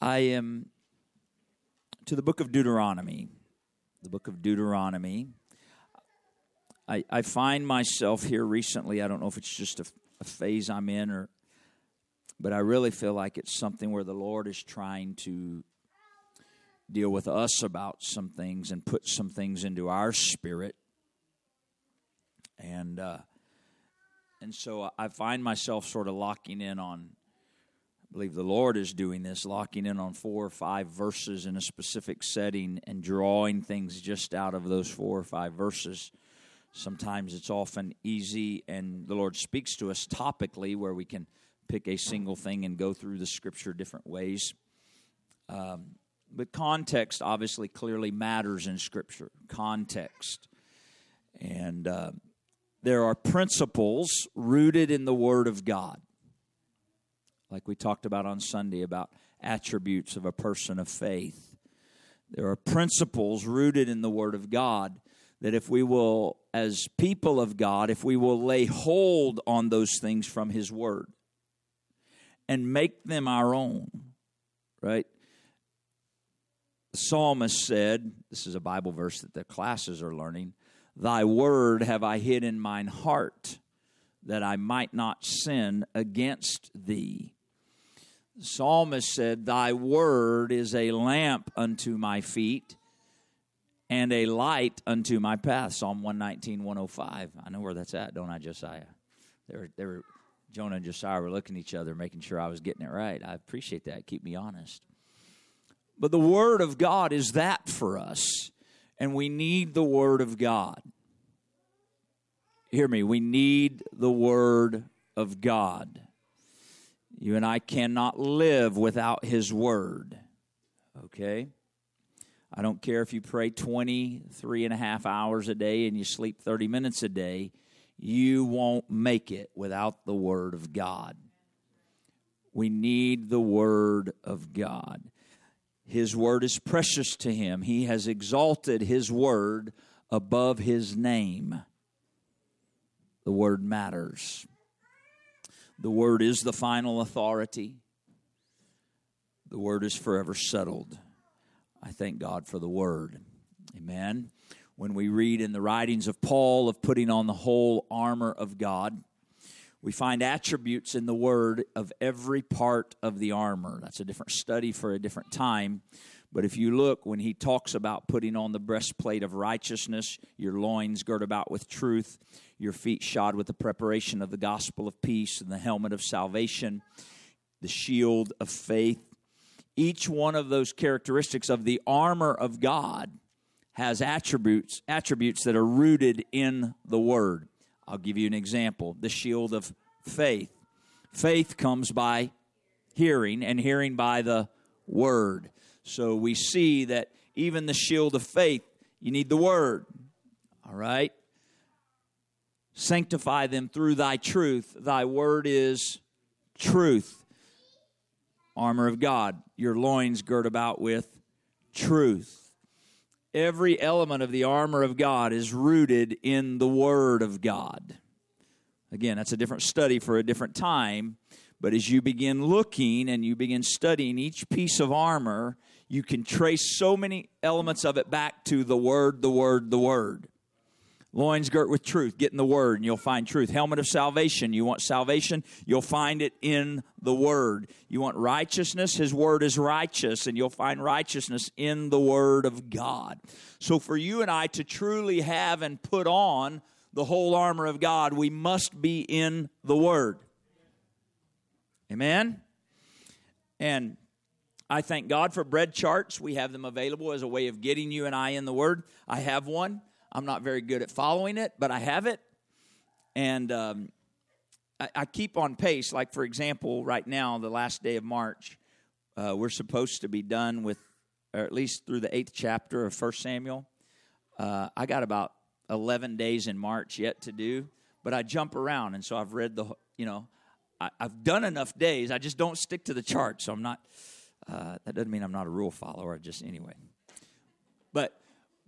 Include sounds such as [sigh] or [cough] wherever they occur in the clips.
I am to the book of Deuteronomy. The book of Deuteronomy. I, I find myself here recently. I don't know if it's just a, a phase I'm in, or, but I really feel like it's something where the Lord is trying to deal with us about some things and put some things into our spirit. And uh, and so I find myself sort of locking in on. I believe the Lord is doing this, locking in on four or five verses in a specific setting and drawing things just out of those four or five verses. Sometimes it's often easy, and the Lord speaks to us topically where we can pick a single thing and go through the scripture different ways. Um, but context obviously clearly matters in Scripture. Context. And uh, there are principles rooted in the Word of God. Like we talked about on Sunday about attributes of a person of faith. There are principles rooted in the Word of God that if we will, as people of God, if we will lay hold on those things from His Word and make them our own, right? The psalmist said, this is a Bible verse that the classes are learning, Thy word have I hid in mine heart, that I might not sin against thee. Psalmist said, Thy word is a lamp unto my feet and a light unto my path. Psalm 119, 105. I know where that's at, don't I, Josiah? They were, they were, Jonah and Josiah were looking at each other, making sure I was getting it right. I appreciate that. Keep me honest. But the Word of God is that for us, and we need the Word of God. Hear me, we need the Word of God. You and I cannot live without His Word. Okay? I don't care if you pray 23 and a half hours a day and you sleep 30 minutes a day, you won't make it without the Word of God. We need the Word of God. His word is precious to him. He has exalted his word above his name. The word matters. The word is the final authority. The word is forever settled. I thank God for the word. Amen. When we read in the writings of Paul of putting on the whole armor of God, we find attributes in the word of every part of the armor. That's a different study for a different time. But if you look, when he talks about putting on the breastplate of righteousness, your loins girt about with truth, your feet shod with the preparation of the gospel of peace, and the helmet of salvation, the shield of faith, each one of those characteristics of the armor of God has attributes attributes that are rooted in the word. I'll give you an example the shield of faith. Faith comes by hearing, and hearing by the word. So we see that even the shield of faith, you need the word. All right? Sanctify them through thy truth. Thy word is truth. Armor of God, your loins girt about with truth every element of the armor of God is rooted in the Word of God. Again, that's a different study for a different time. But as you begin looking and you begin studying each piece of armor, you can trace so many elements of it back to the Word, the Word, the Word. Loins girt with truth, get in the Word, and you'll find truth. Helmet of salvation, you want salvation, you'll find it in the Word. You want righteousness, His Word is righteous, and you'll find righteousness in the Word of God. So, for you and I to truly have and put on the whole armor of God, we must be in the Word. Amen? And I thank God for bread charts. We have them available as a way of getting you and I in the Word. I have one. I'm not very good at following it, but I have it. And um, I, I, keep on pace. Like, for example, right now, the last day of March, uh, we're supposed to be done with, or at least through the eighth chapter of First Samuel. Uh, I got about 11 days in March yet to do, but I jump around. And so I've read the, you know, I, have done enough days. I just don't stick to the chart. So I'm not, uh, that doesn't mean I'm not a rule follower, just anyway. But,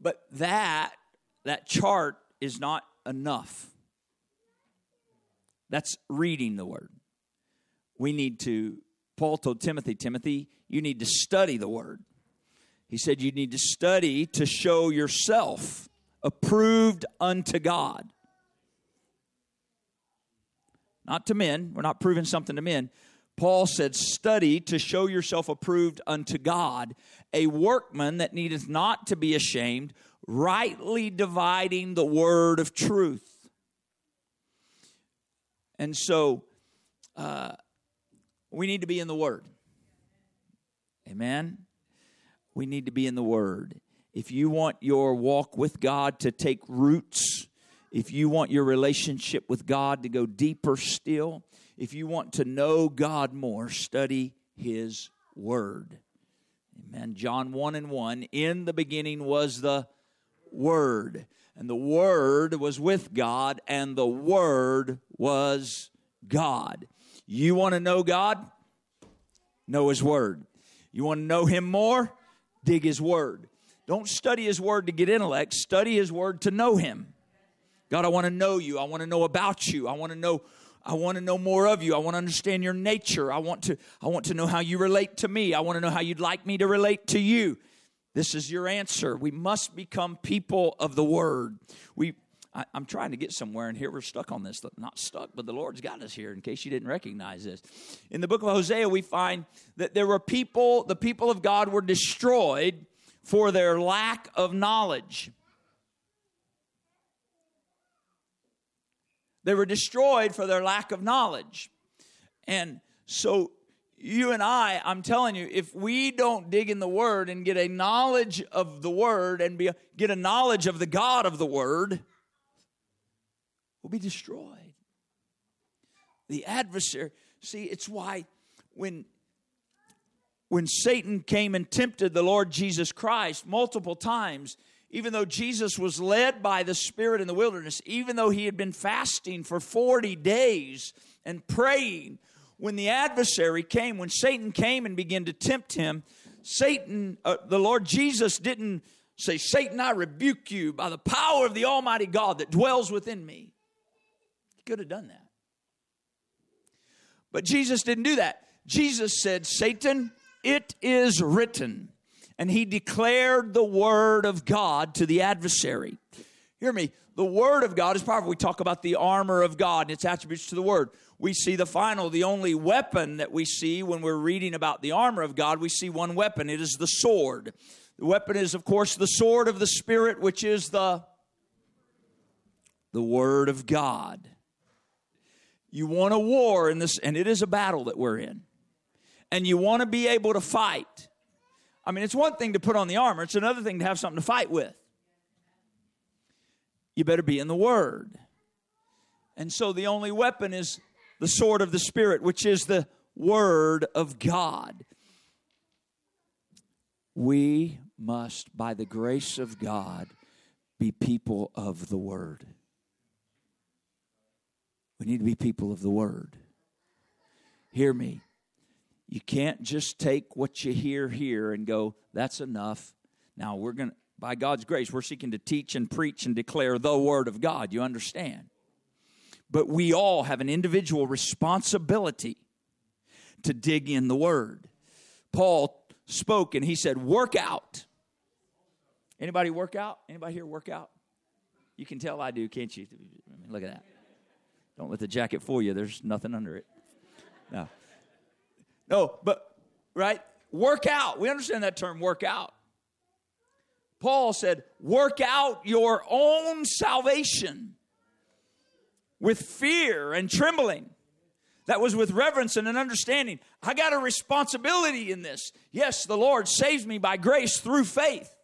but that that chart is not enough. That's reading the word. We need to Paul told Timothy, Timothy, you need to study the word. He said, You need to study to show yourself approved unto God. Not to men. We're not proving something to men. Paul said, Study to show yourself approved unto God, a workman that needeth not to be ashamed, rightly dividing the word of truth. And so, uh, we need to be in the Word. Amen. We need to be in the Word. If you want your walk with God to take roots, if you want your relationship with God to go deeper still, if you want to know God more, study His Word. Amen. John 1 and 1 In the beginning was the Word, and the Word was with God, and the Word was God. You want to know God? Know His Word. You want to know Him more? Dig His Word. Don't study His Word to get intellect, study His Word to know Him. God, I want to know you. I want to know about you. I want to know I want to know more of you. I want to understand your nature. I want to I want to know how you relate to me. I want to know how you'd like me to relate to you. This is your answer. We must become people of the word. We I, am trying to get somewhere, and here we're stuck on this. Not stuck, but the Lord's got us here in case you didn't recognize this. In the book of Hosea, we find that there were people, the people of God were destroyed for their lack of knowledge. They were destroyed for their lack of knowledge. And so, you and I, I'm telling you, if we don't dig in the Word and get a knowledge of the Word and be, get a knowledge of the God of the Word, we'll be destroyed. The adversary, see, it's why when when Satan came and tempted the Lord Jesus Christ multiple times, even though Jesus was led by the Spirit in the wilderness, even though he had been fasting for 40 days and praying, when the adversary came, when Satan came and began to tempt him, Satan, uh, the Lord Jesus didn't say, Satan, I rebuke you by the power of the Almighty God that dwells within me. He could have done that. But Jesus didn't do that. Jesus said, Satan, it is written and he declared the word of God to the adversary. Hear me. The word of God is powerful. We talk about the armor of God and its attributes to the word. We see the final, the only weapon that we see when we're reading about the armor of God, we see one weapon. It is the sword. The weapon is, of course, the sword of the Spirit, which is the, the word of God. You want a war in this, and it is a battle that we're in. And you want to be able to fight. I mean, it's one thing to put on the armor, it's another thing to have something to fight with. You better be in the Word. And so the only weapon is the sword of the Spirit, which is the Word of God. We must, by the grace of God, be people of the Word. We need to be people of the Word. Hear me. You can't just take what you hear here and go, that's enough. Now, we're going to, by God's grace, we're seeking to teach and preach and declare the Word of God. You understand? But we all have an individual responsibility to dig in the Word. Paul spoke and he said, work out. Anybody work out? Anybody here work out? You can tell I do, can't you? Look at that. Don't let the jacket fool you. There's nothing under it. No. No, but, right? Work out. We understand that term, work out. Paul said, work out your own salvation with fear and trembling. That was with reverence and an understanding. I got a responsibility in this. Yes, the Lord saves me by grace through faith.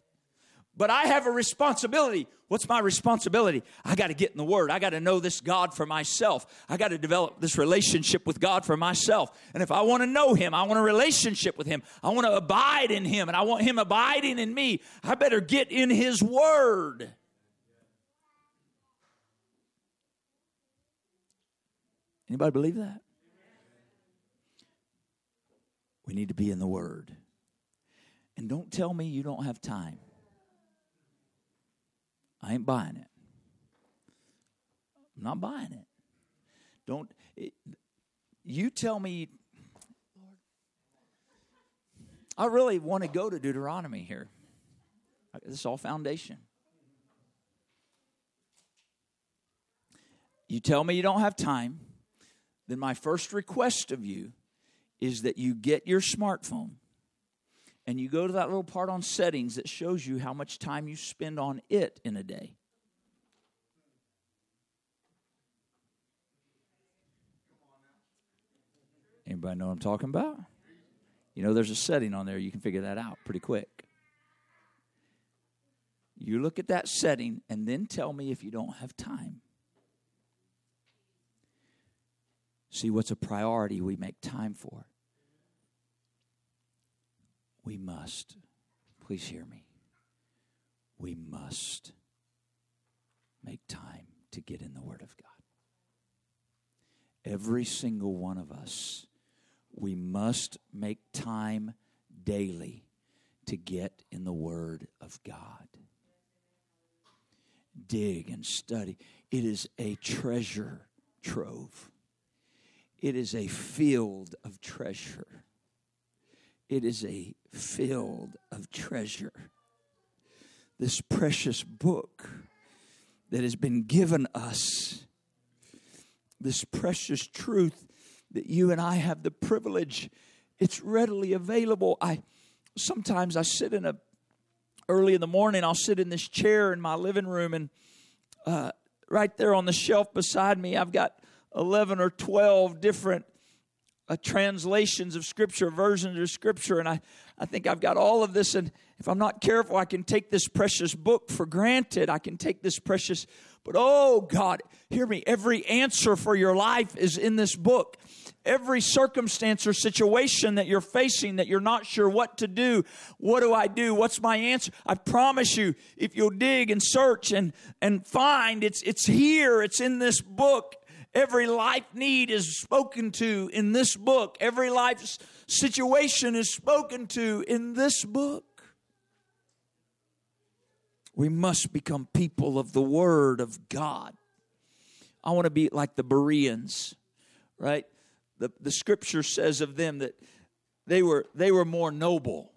But I have a responsibility. What's my responsibility? I got to get in the Word. I got to know this God for myself. I got to develop this relationship with God for myself. And if I want to know Him, I want a relationship with Him. I want to abide in Him, and I want Him abiding in me. I better get in His Word. Anybody believe that? We need to be in the Word. And don't tell me you don't have time. I ain't buying it. I'm not buying it. Don't it, you tell me, I really want to go to Deuteronomy here. This is all foundation. You tell me you don't have time, then my first request of you is that you get your smartphone and you go to that little part on settings that shows you how much time you spend on it in a day. Anybody know what I'm talking about? You know, there's a setting on there, you can figure that out pretty quick. You look at that setting and then tell me if you don't have time. See what's a priority we make time for. We must, please hear me, we must make time to get in the Word of God. Every single one of us, we must make time daily to get in the Word of God. Dig and study. It is a treasure trove. It is a field of treasure. It is a field of treasure. This precious book that has been given us, this precious truth that you and I have the privilege, it's readily available. I sometimes I sit in a early in the morning, I'll sit in this chair in my living room and uh, right there on the shelf beside me, I've got 11 or 12 different uh, translations of Scripture, versions of Scripture, and I, I think I've got all of this. And if I'm not careful, I can take this precious book for granted. I can take this precious, but oh God, hear me. Every answer for your life is in this book. Every circumstance or situation that you're facing that you're not sure what to do, what do I do? What's my answer? I promise you, if you'll dig and search and, and find, it's, it's here, it's in this book Every life need is spoken to in this book. Every life situation is spoken to in this book. We must become people of the Word of God. I want to be like the Bereans, right? The, the scripture says of them that they were, they were more noble,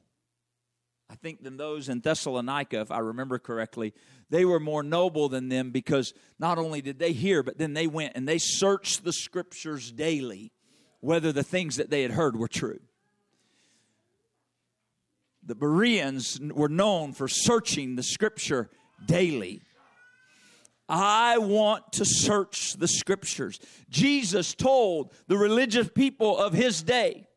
I think, than those in Thessalonica, if I remember correctly they were more noble than them because not only did they hear, but then they went and they searched the scriptures daily whether the things that they had heard were true. The Bereans were known for searching the scripture daily. I want to search the scriptures. Jesus told the religious people of his day,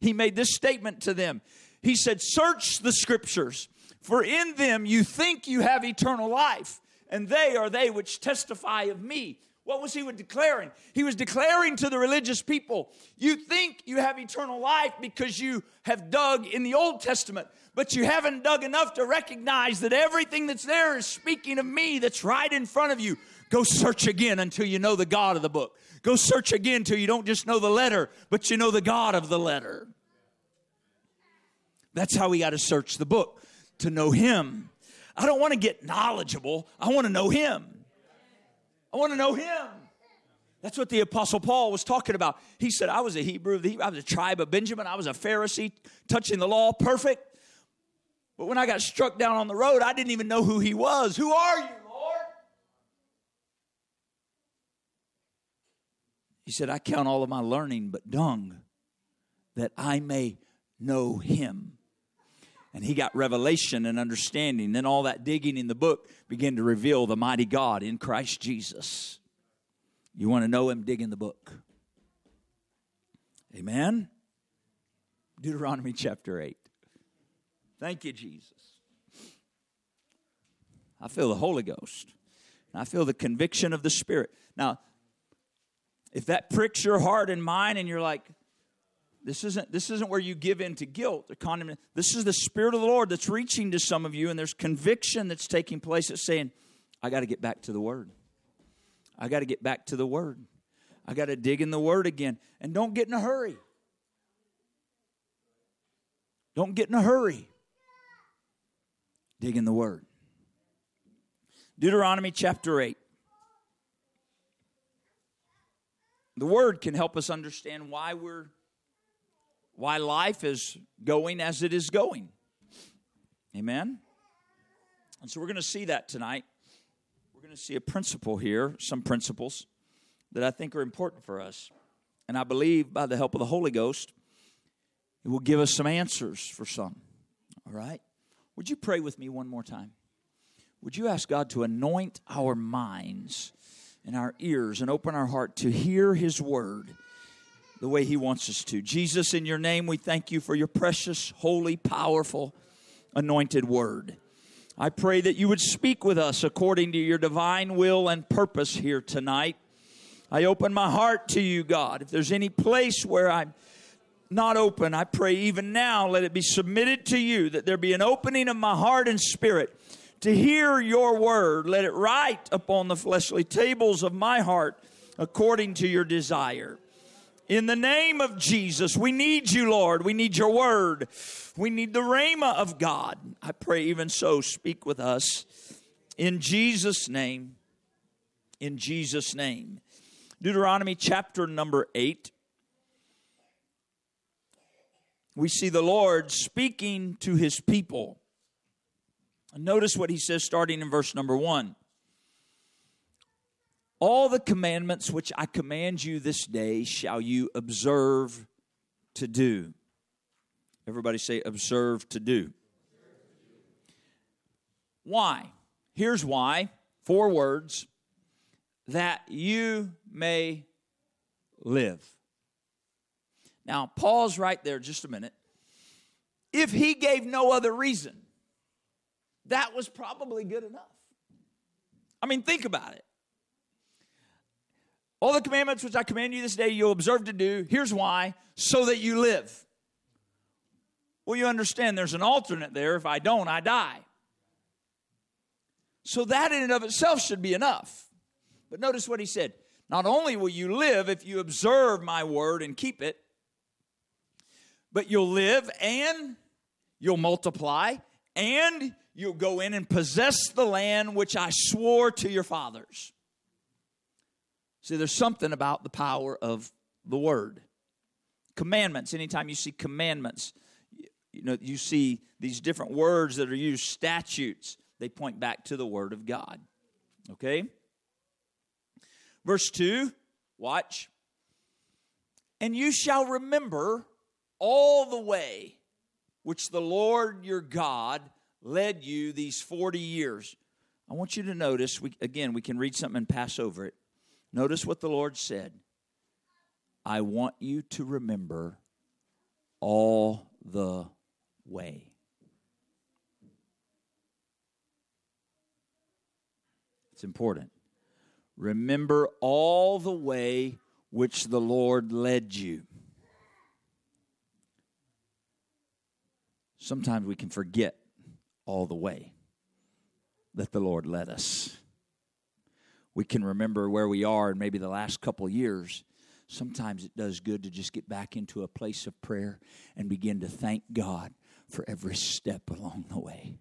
he made this statement to them. He said, Search the scriptures for in them you think you have eternal life, and they are they which testify of me. What was he declaring? He was declaring to the religious people, You think you have eternal life because you have dug in the Old Testament, but you haven't dug enough to recognize that everything that's there is speaking of me that's right in front of you. Go search again until you know the God of the book. Go search again until you don't just know the letter, but you know the God of the letter. That's how we got to search the book to know Him. I don't want to get knowledgeable, I want to know Him. I want to know Him. That's what the Apostle Paul was talking about. He said, I was a Hebrew of the Hebrew, I was a tribe of Benjamin, I was a Pharisee, touching the law, perfect. But when I got struck down on the road, I didn't even know who he was. Who are you, Lord? He said, I count all of my learning but dung, that I may know him and he got revelation and understanding. Then all that digging in the book began to reveal the mighty God in Christ Jesus. You want to know him? Dig in the book. Amen. Deuteronomy chapter 8. Thank you, Jesus. I feel the Holy Ghost. I feel the conviction of the Spirit. Now, if that pricks your heart and mind, and you're like, this isn't, this isn't where you give in to guilt or condemnation. This is the Spirit of the Lord that's reaching to some of you, and there's conviction that's taking place that's saying, I got to get back to the Word. I got to get back to the Word. I got to dig in the Word again. And don't get in a hurry. Don't get in a hurry. Dig in the Word. Deuteronomy chapter 8. The Word can help us understand why we're why life is going as it is going. Amen? And so we're going to see that tonight. We're going to see a principle here, some principles that I think are important for us. And I believe by the help of the Holy Ghost, it will give us some answers for some. All right? Would you pray with me one more time? Would you ask God to anoint our minds and our ears and open our heart to hear His word the way He wants us to? Jesus, in your name, we thank you for your precious, holy, powerful, anointed word. I pray that you would speak with us according to your divine will and purpose here tonight. I open my heart to you, God. If there's any place where I'm not open, I pray even now, let it be submitted to you, that there be an opening of my heart and spirit to hear your word. Let it write upon the fleshly tables of my heart according to your desire. In the name of Jesus, we need you, Lord. We need your word. We need the rhema of God. I pray, even so, speak with us. In Jesus' name. In Jesus' name. Deuteronomy chapter number 8. We see the Lord speaking to his people. Notice what he says starting in verse number 1 all the commandments which I command you this day shall you observe to do. Everybody say, observe to do. Why? Here's why. Four words that you may live. Now, pause right there just a minute. If he gave no other reason, that was probably good enough. I mean, think about it. All the commandments which I command you this day, you'll observe to do. Here's why so that you live. Well, you understand there's an alternate there. If I don't, I die. So that in and of itself should be enough. But notice what he said Not only will you live if you observe my word and keep it, but you'll live and you'll multiply and you'll go in and possess the land which I swore to your fathers. See, there's something about the power of the word. Commandments, anytime you see commandments, you know, you see these different words that are used, statutes, they point back to the word of God. Okay? Verse 2, watch. And you shall remember all the way which the Lord your God led you these 40 years. I want you to notice, we, again, we can read something and pass over it. Notice what the Lord said I want you to remember all the way. It's important. Remember all the way which the Lord led you. Sometimes we can forget all the way that the Lord led us we can remember where we are and maybe the last couple years sometimes it does good to just get back into a place of prayer and begin to thank God for every step along the way,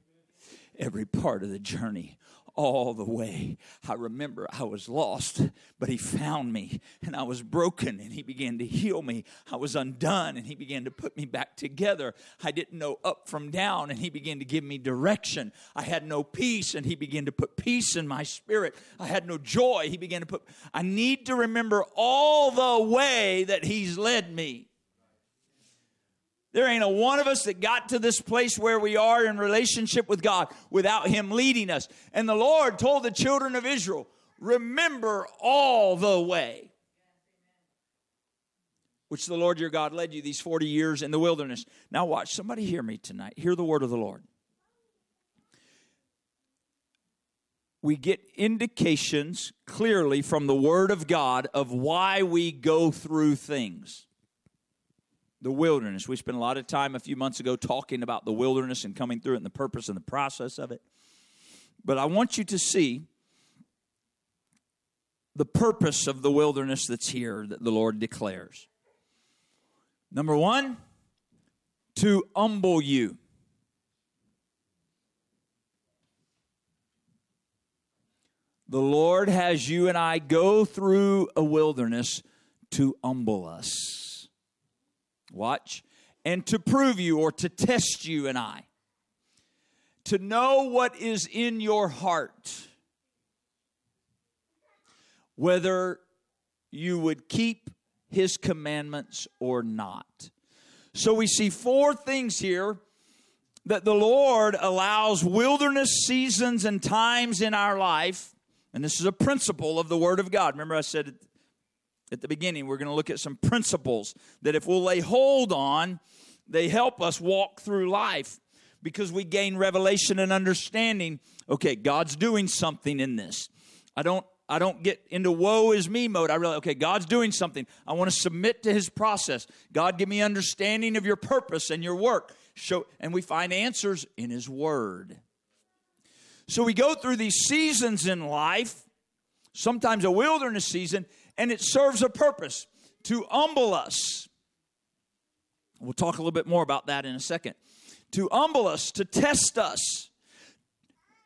every part of the journey, all the way. I remember I was lost, but He found me, and I was broken, and He began to heal me. I was undone, and He began to put me back together. I didn't know up from down, and He began to give me direction. I had no peace, and He began to put peace in my spirit. I had no joy. He began to put, I need to remember all the way that He's led me. There ain't a one of us that got to this place where we are in relationship with God without Him leading us. And the Lord told the children of Israel, Remember all the way which the Lord your God led you these 40 years in the wilderness. Now, watch, somebody hear me tonight. Hear the word of the Lord. We get indications clearly from the Word of God of why we go through things the wilderness. We spent a lot of time a few months ago talking about the wilderness and coming through it and the purpose and the process of it. But I want you to see the purpose of the wilderness that's here that the Lord declares. Number one, to humble you. The Lord has you and I go through a wilderness to humble us. Watch. and to prove you or to test you and I. To know what is in your heart. Whether you would keep his commandments or not. So we see four things here that the Lord allows wilderness seasons and times in our life. And this is a principle of the Word of God. Remember, I said at the beginning, we're going to look at some principles that if we'll lay hold on, they help us walk through life because we gain revelation and understanding. Okay, God's doing something in this. I don't I don't get into woe is me mode. I realize, okay, God's doing something. I want to submit to his process. God, give me understanding of your purpose and your work. Show, and we find answers in his word. So we go through these seasons in life, sometimes a wilderness season, and it serves a purpose to humble us. We'll talk a little bit more about that in a second. To humble us, to test us.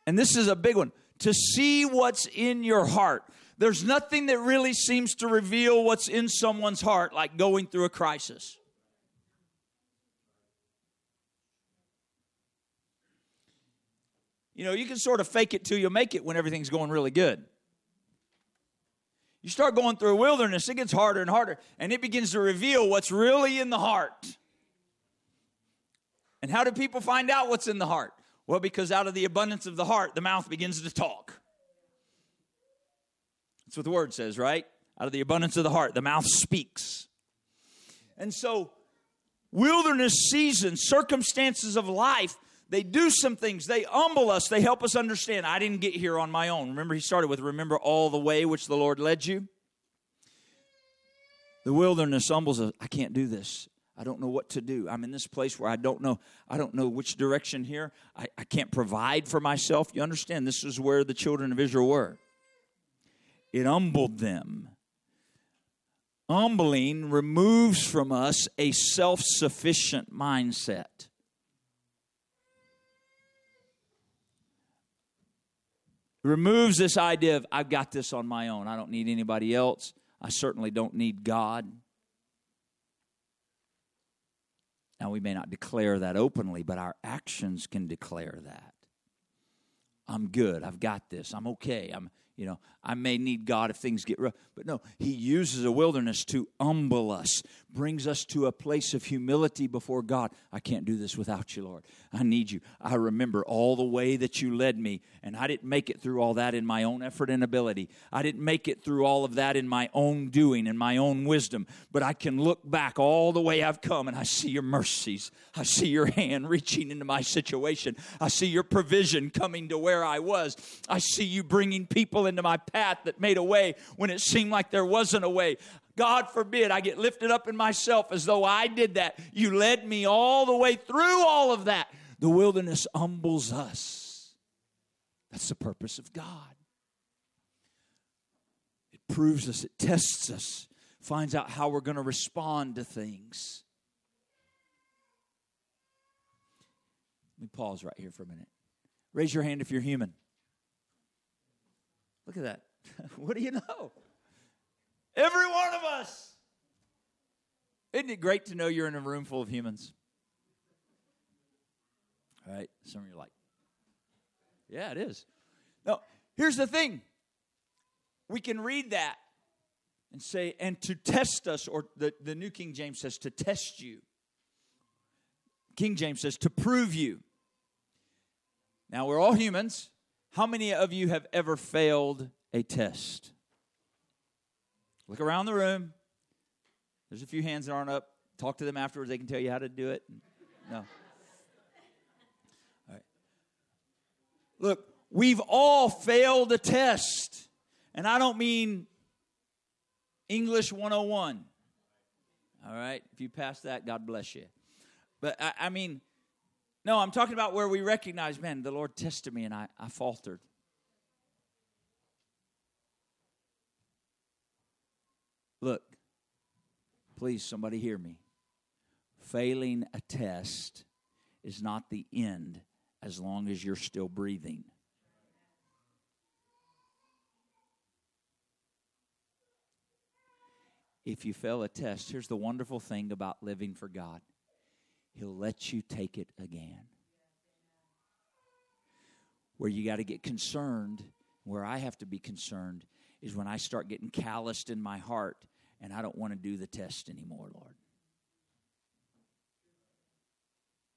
And this is a big one to see what's in your heart. There's nothing that really seems to reveal what's in someone's heart like going through a crisis. You know, you can sort of fake it till you make it when everything's going really good. You start going through a wilderness, it gets harder and harder, and it begins to reveal what's really in the heart. And how do people find out what's in the heart? Well, because out of the abundance of the heart, the mouth begins to talk. That's what the word says, right? Out of the abundance of the heart, the mouth speaks. And so, wilderness seasons, circumstances of life, they do some things. They humble us. They help us understand. I didn't get here on my own. Remember, he started with, Remember all the way which the Lord led you? The wilderness humbles us. I can't do this. I don't know what to do. I'm in this place where I don't know. I don't know which direction here. I, I can't provide for myself. You understand? This is where the children of Israel were. It humbled them. Humbling removes from us a self sufficient mindset. Removes this idea of, I've got this on my own. I don't need anybody else. I certainly don't need God. Now, we may not declare that openly, but our actions can declare that. I'm good. I've got this. I'm okay. I'm, you know, I may need God if things get rough. But no, He uses a wilderness to humble us, brings us to a place of humility before God. I can't do this without you, Lord. I need you. I remember all the way that you led me, and I didn't make it through all that in my own effort and ability. I didn't make it through all of that in my own doing and my own wisdom. But I can look back all the way I've come, and I see your mercies. I see your hand reaching into my situation. I see your provision coming to where I was. I see you bringing people into my path that made a way when it seemed like there wasn't a way. God forbid I get lifted up in myself as though I did that. You led me all the way through all of that. The wilderness humbles us. That's the purpose of God. It proves us, it tests us, finds out how we're going to respond to things. Let me pause right here for a minute. Raise your hand if you're human. Look at that. [laughs] what do you know? Every one of us. Isn't it great to know you're in a room full of humans? All right. Some of you are like, yeah, it is. No, here's the thing. We can read that and say, and to test us, or the, the New King James says, to test you. King James says, to prove you. Now, we're all humans. How many of you have ever failed a test? Look around the room. There's a few hands that aren't up. Talk to them afterwards. They can tell you how to do it. No. All right. Look, we've all failed a test. And I don't mean English 101. All right. If you pass that, God bless you. But I, I mean, no, I'm talking about where we recognize, man, the Lord tested me and I, I faltered. Look, please, somebody hear me. Failing a test is not the end as long as you're still breathing. If you fail a test, here's the wonderful thing about living for God He'll let you take it again. Where you got to get concerned, where I have to be concerned, is when I start getting calloused in my heart and I don't want to do the test anymore, Lord.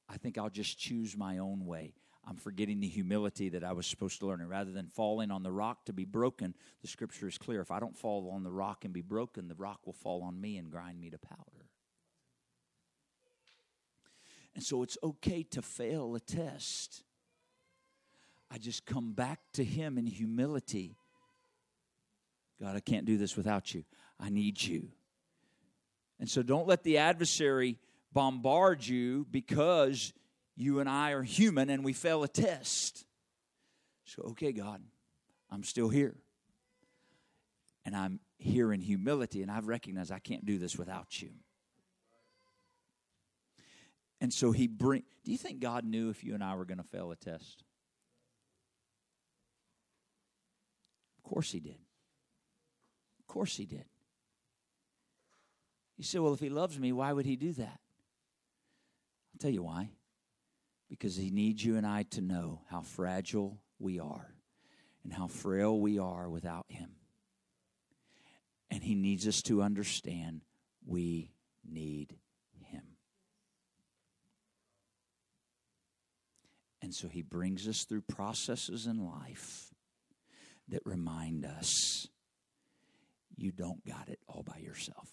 I think I'll just choose my own way. I'm forgetting the humility that I was supposed to learn. And rather than falling on the rock to be broken, the scripture is clear. If I don't fall on the rock and be broken, the rock will fall on me and grind me to powder. And so it's okay to fail a test. I just come back to Him in humility. God, I can't do this without you. I need you. And so don't let the adversary bombard you because you and I are human and we fail a test. So, okay, God, I'm still here. And I'm here in humility, and I've recognized I can't do this without you. And so he bring Do you think God knew if you and I were going to fail a test? Of course he did. Of course he did. You say, well, if he loves me, why would he do that? I'll tell you why because He needs you and I to know how fragile we are and how frail we are without Him. And He needs us to understand we need Him. And so He brings us through processes in life that remind us you don't got it all by yourself.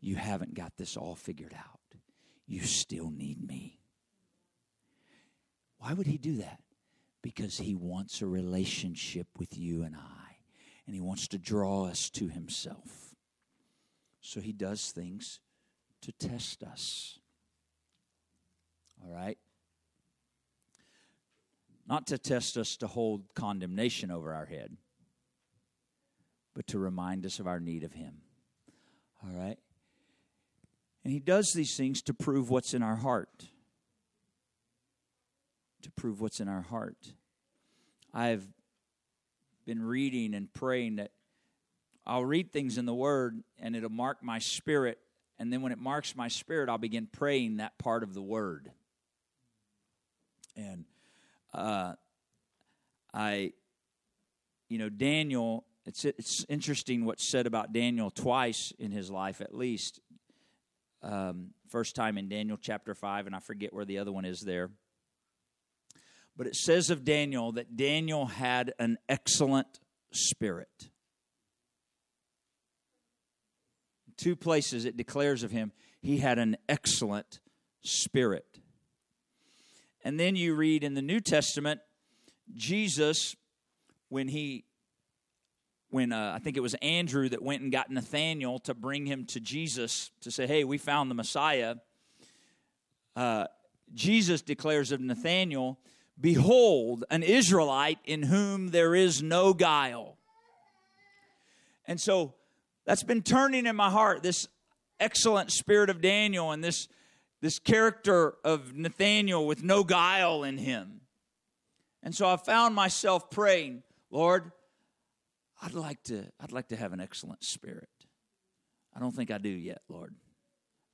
You haven't got this all figured out. You still need me. Why would he do that? Because he wants a relationship with you and I, and he wants to draw us to himself. So he does things to test us. All right? Not to test us to hold condemnation over our head, but to remind us of our need of him. All right? And he does these things to prove what's in our heart to prove what's in our heart. I've been reading and praying that I'll read things in the Word and it'll mark my spirit. And then when it marks my spirit, I'll begin praying that part of the Word. And uh, I, you know, Daniel, it's, it's interesting what's said about Daniel twice in his life at least. Um, first time in Daniel chapter 5, and I forget where the other one is there. But it says of Daniel that Daniel had an excellent spirit. Two places it declares of him, he had an excellent spirit. And then you read in the New Testament, Jesus, when he when uh, I think it was Andrew that went and got Nathaniel to bring him to Jesus to say, "Hey, we found the Messiah." Uh, Jesus declares of Nathaniel Behold, an Israelite in whom there is no guile. And so that's been turning in my heart this excellent spirit of Daniel and this, this character of Nathaniel with no guile in him. And so I found myself praying, Lord, I'd like to, I'd like to have an excellent spirit. I don't think I do yet, Lord.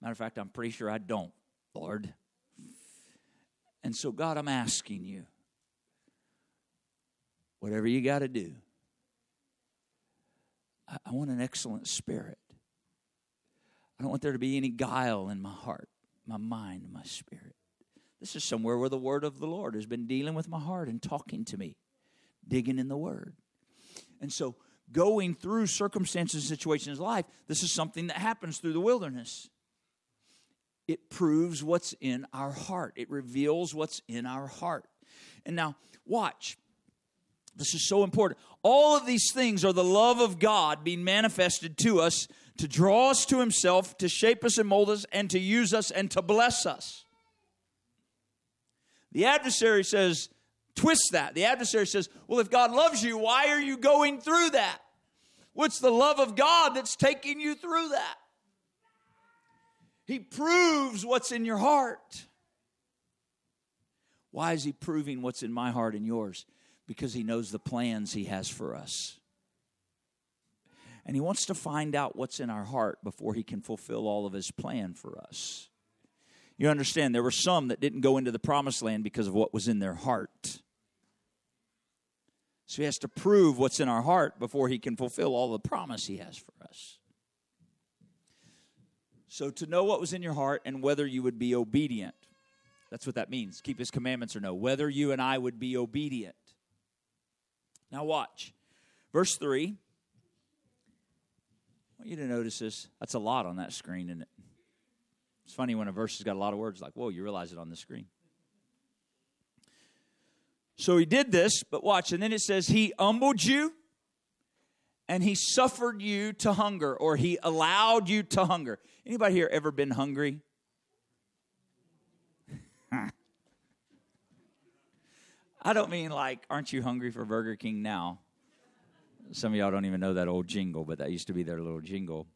Matter of fact, I'm pretty sure I don't, Lord. And so, God, I'm asking you, whatever you got to do, I, I want an excellent spirit. I don't want there to be any guile in my heart, my mind, my spirit. This is somewhere where the word of the Lord has been dealing with my heart and talking to me, digging in the word. And so, going through circumstances and situations in life, this is something that happens through the wilderness it proves what's in our heart, it reveals what's in our heart. And now, watch. This is so important. All of these things are the love of God being manifested to us to draw us to Himself, to shape us and mold us, and to use us and to bless us. The adversary says, twist that. The adversary says, well, if God loves you, why are you going through that? What's the love of God that's taking you through that? He proves what's in your heart. Why is He proving what's in my heart and yours? Because He knows the plans He has for us. And He wants to find out what's in our heart before He can fulfill all of His plan for us. You understand, there were some that didn't go into the promised land because of what was in their heart. So he has to prove what's in our heart before he can fulfill all the promise he has for us. So to know what was in your heart and whether you would be obedient. That's what that means. Keep his commandments or no. Whether you and I would be obedient. Now watch. Verse 3. I want you to notice this. That's a lot on that screen, isn't it? It's funny when a verse has got a lot of words, like, whoa, you realize it on the screen. So he did this, but watch, and then it says, He humbled you and he suffered you to hunger, or he allowed you to hunger. Anybody here ever been hungry? [laughs] I don't mean like, aren't you hungry for Burger King now? Some of y'all don't even know that old jingle, but that used to be their little jingle.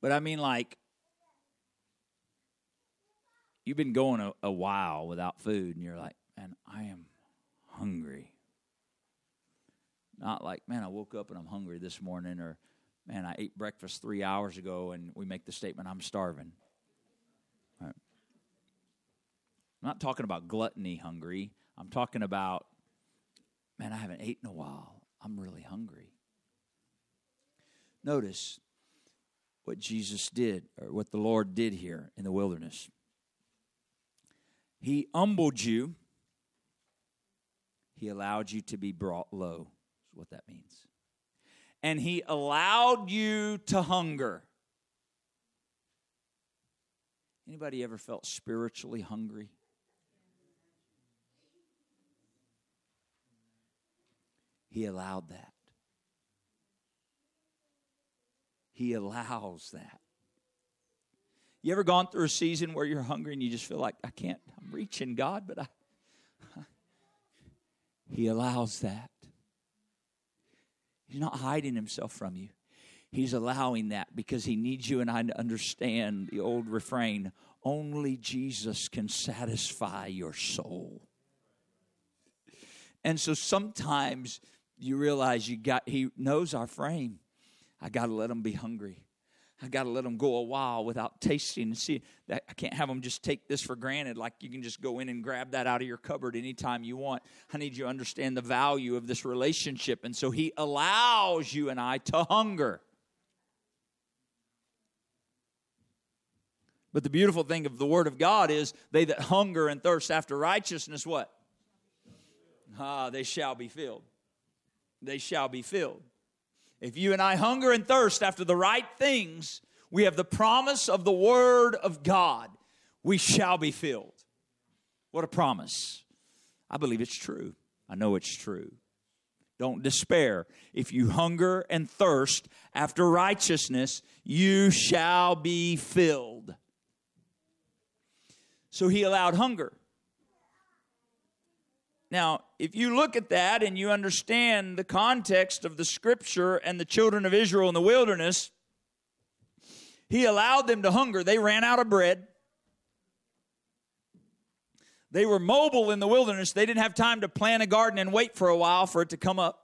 But I mean, like, you've been going a, a while without food, and you're like, man, I am hungry. Not like, man, I woke up and I'm hungry this morning, or man, I ate breakfast three hours ago, and we make the statement, I'm starving. Right. I'm not talking about gluttony hungry. I'm talking about, man, I haven't eaten a while. I'm really hungry. Notice what Jesus did, or what the Lord did here in the wilderness. He humbled you, He allowed you to be brought low, is what that means. And He allowed you to hunger. Anybody ever felt spiritually hungry? He allowed that. He allows that. You ever gone through a season where you're hungry and you just feel like, I can't, I'm reaching God, but I. [laughs] he allows that. He's not hiding himself from you. He's allowing that because he needs you and I to understand the old refrain only Jesus can satisfy your soul. And so sometimes you realize you got he knows our frame. I got to let him be hungry. I got to let them go a while without tasting and see. That I can't have them just take this for granted, like you can just go in and grab that out of your cupboard anytime you want. I need you to understand the value of this relationship. And so he allows you and I to hunger. But the beautiful thing of the Word of God is they that hunger and thirst after righteousness, what? Ah, they shall be filled. They shall be filled. If you and I hunger and thirst after the right things, we have the promise of the Word of God. We shall be filled. What a promise. I believe it's true. I know it's true. Don't despair. If you hunger and thirst after righteousness, you shall be filled. So he allowed hunger. Now, if you look at that and you understand the context of the scripture and the children of Israel in the wilderness, he allowed them to hunger. They ran out of bread. They were mobile in the wilderness. They didn't have time to plant a garden and wait for a while for it to come up.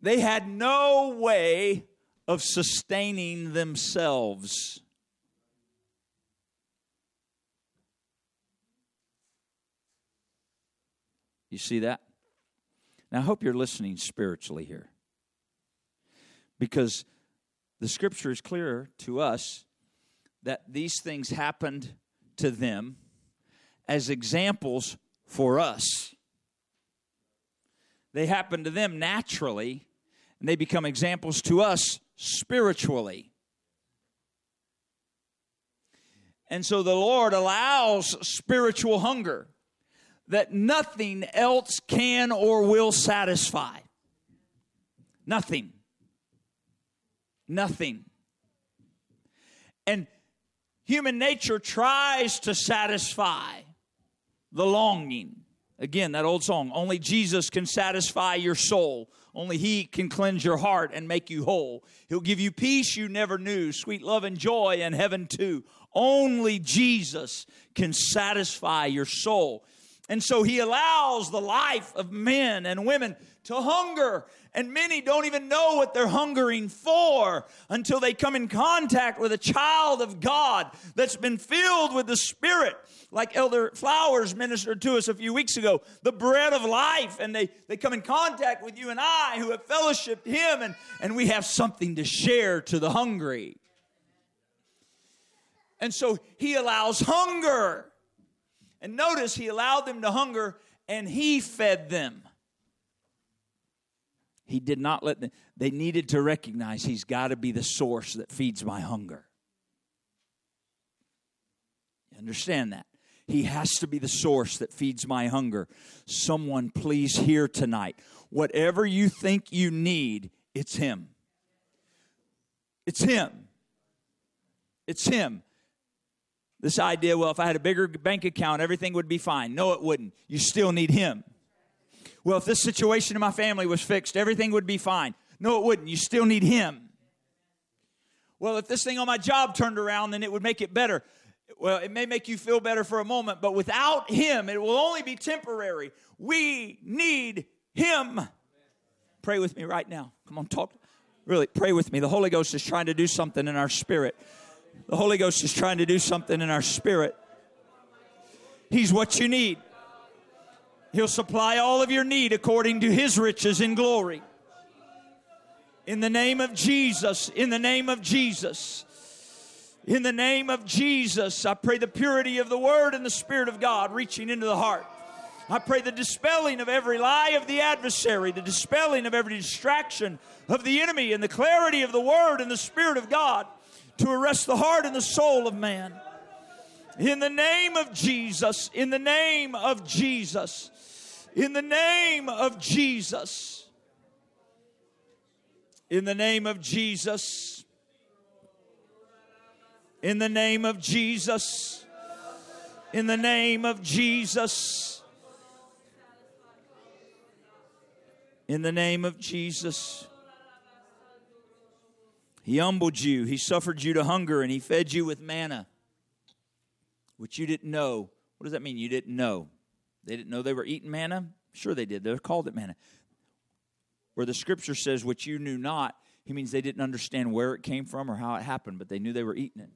They had no way of sustaining themselves. You see that? Now, I hope you're listening spiritually here. Because the scripture is clear to us that these things happened to them as examples for us. They happen to them naturally, and they become examples to us spiritually. And so the Lord allows spiritual hunger that nothing else can or will satisfy. Nothing. Nothing. And human nature tries to satisfy the longing. Again, that old song, only Jesus can satisfy your soul. Only He can cleanse your heart and make you whole. He'll give you peace you never knew, sweet love and joy in heaven too. Only Jesus can satisfy your soul. And so he allows the life of men and women to hunger. And many don't even know what they're hungering for until they come in contact with a child of God that's been filled with the Spirit. Like Elder Flowers ministered to us a few weeks ago, the bread of life. And they, they come in contact with you and I who have fellowshipped Him, and, and we have something to share to the hungry. And so He allows hunger. And notice He allowed them to hunger and He fed them. He did not let them, they needed to recognize He's got to be the source that feeds my hunger. You understand that? He has to be the source that feeds my hunger. Someone, please hear tonight. Whatever you think you need, it's Him. It's Him. It's Him. This idea, well, if I had a bigger bank account, everything would be fine. No, it wouldn't. You still need Him. Well, if this situation in my family was fixed, everything would be fine. No, it wouldn't. You still need Him. Well, if this thing on my job turned around, then it would make it better. Well, it may make you feel better for a moment, but without Him, it will only be temporary. We need Him. Pray with me right now. Come on, talk. Really, pray with me. The Holy Ghost is trying to do something in our spirit. The Holy Ghost is trying to do something in our spirit. He's what you need. He'll supply all of your need according to His riches in glory. In the name of Jesus, in the name of Jesus, in the name of Jesus, I pray the purity of the Word and the Spirit of God reaching into the heart. I pray the dispelling of every lie of the adversary, the dispelling of every distraction of the enemy, and the clarity of the Word and the Spirit of God to arrest the heart and the soul of man. In the name of Jesus, in the name of Jesus, in the name of Jesus. In the name of Jesus. In the name of Jesus. In the name of Jesus. In the name of Jesus. He humbled you. He suffered you to hunger and he fed you with manna, which you didn't know. What does that mean? You didn't know. They didn't know they were eating manna? Sure, they did. They called it manna. Where the scripture says, which you knew not, he means they didn't understand where it came from or how it happened, but they knew they were eating it.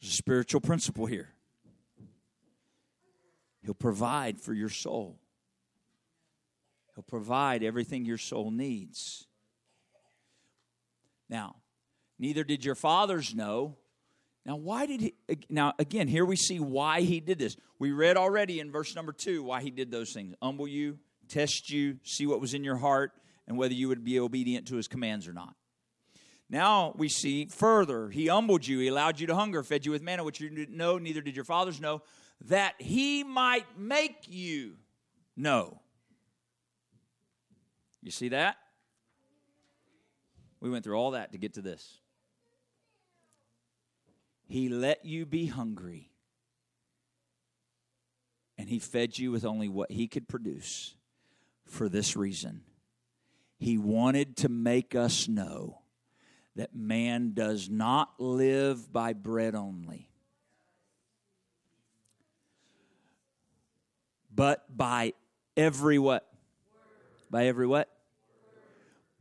There's a spiritual principle here. He'll provide for your soul, He'll provide everything your soul needs. Now, neither did your fathers know now, why did he? Now, again, here we see why he did this. We read already in verse number two why he did those things humble you, test you, see what was in your heart, and whether you would be obedient to his commands or not. Now we see further, he humbled you, he allowed you to hunger, fed you with manna, which you didn't know, neither did your fathers know, that he might make you know. You see that? We went through all that to get to this. He let you be hungry. And He fed you with only what He could produce for this reason. He wanted to make us know that man does not live by bread only, but by every what? By every what?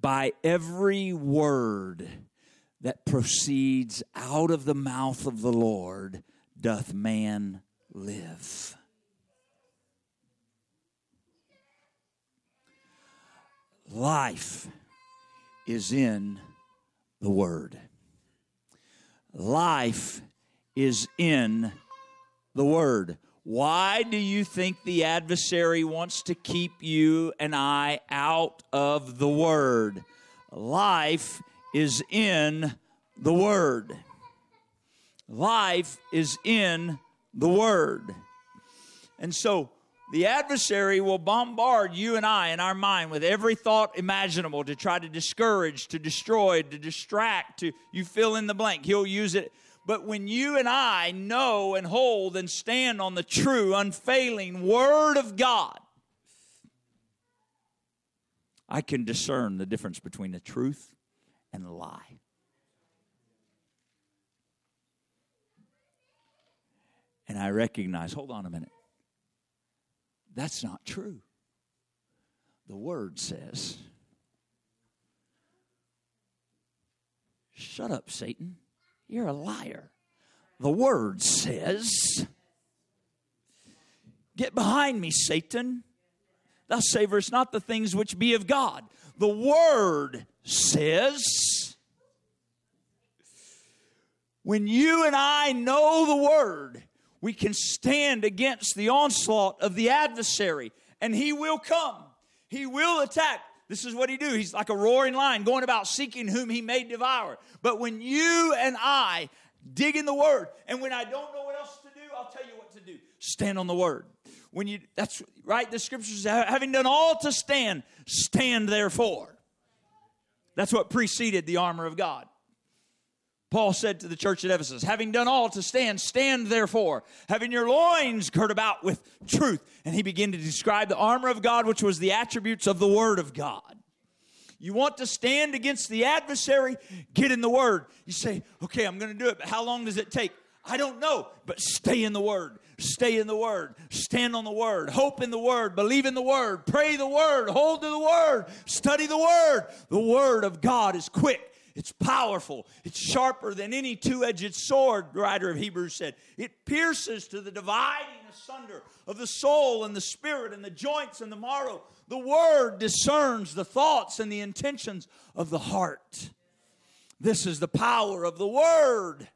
By every word that proceeds out of the mouth of the Lord doth man live. Life is in the Word. Life is in the Word. Why do you think the adversary wants to keep you and I out of the Word? Life is in the Word. Life is in the Word. And so the adversary will bombard you and I in our mind with every thought imaginable to try to discourage, to destroy, to distract, to you fill in the blank. He'll use it. But when you and I know and hold and stand on the true, unfailing Word of God, I can discern the difference between the truth and the lie. And I recognize, hold on a minute, that's not true. The Word says. Shut up, Satan. You're a liar. The Word says. Get behind me, Satan. Thou savorest not the things which be of God. The Word says. When you and I know the Word, we can stand against the onslaught of the adversary, and he will come. He will attack. This is what he do. He's like a roaring lion going about seeking whom he may devour. But when you and I dig in the word, and when I don't know what else to do, I'll tell you what to do. Stand on the word. When you that's right, the scriptures having done all to stand, stand therefore. That's what preceded the armor of God. Paul said to the church at Ephesus, having done all to stand, stand therefore, having your loins girt about with truth. And he began to describe the armor of God, which was the attributes of the Word of God. You want to stand against the adversary? Get in the Word. You say, okay, I'm going to do it, but how long does it take? I don't know, but stay in the Word. Stay in the Word. Stand on the Word. Hope in the Word. Believe in the Word. Pray the Word. Hold to the Word. Study the Word. The Word of God is quick it's powerful. It's sharper than any two edged sword, the writer of Hebrews said. It pierces to the dividing asunder of the soul and the spirit and the joints and the marrow. The word discerns the thoughts and the intentions of the heart. This is the power of the word.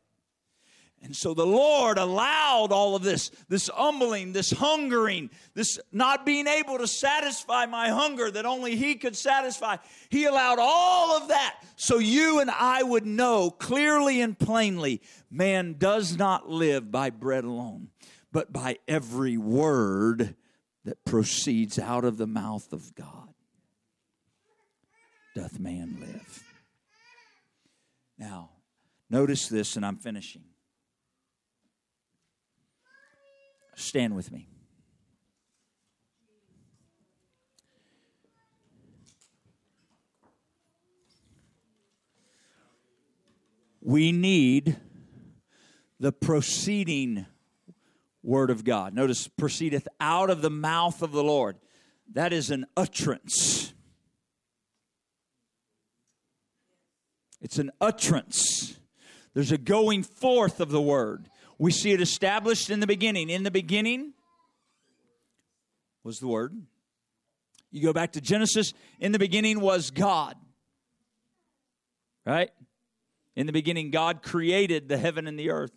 And so the Lord allowed all of this, this humbling, this hungering, this not being able to satisfy my hunger that only He could satisfy. He allowed all of that so you and I would know clearly and plainly man does not live by bread alone, but by every word that proceeds out of the mouth of God. Doth man live? Now, notice this, and I'm finishing. Stand with me. We need the proceeding word of God. Notice, proceedeth out of the mouth of the Lord. That is an utterance. It's an utterance. There's a going forth of the word. We see it established in the beginning. In the beginning was the Word. You go back to Genesis, in the beginning was God. Right? In the beginning, God created the heaven and the earth.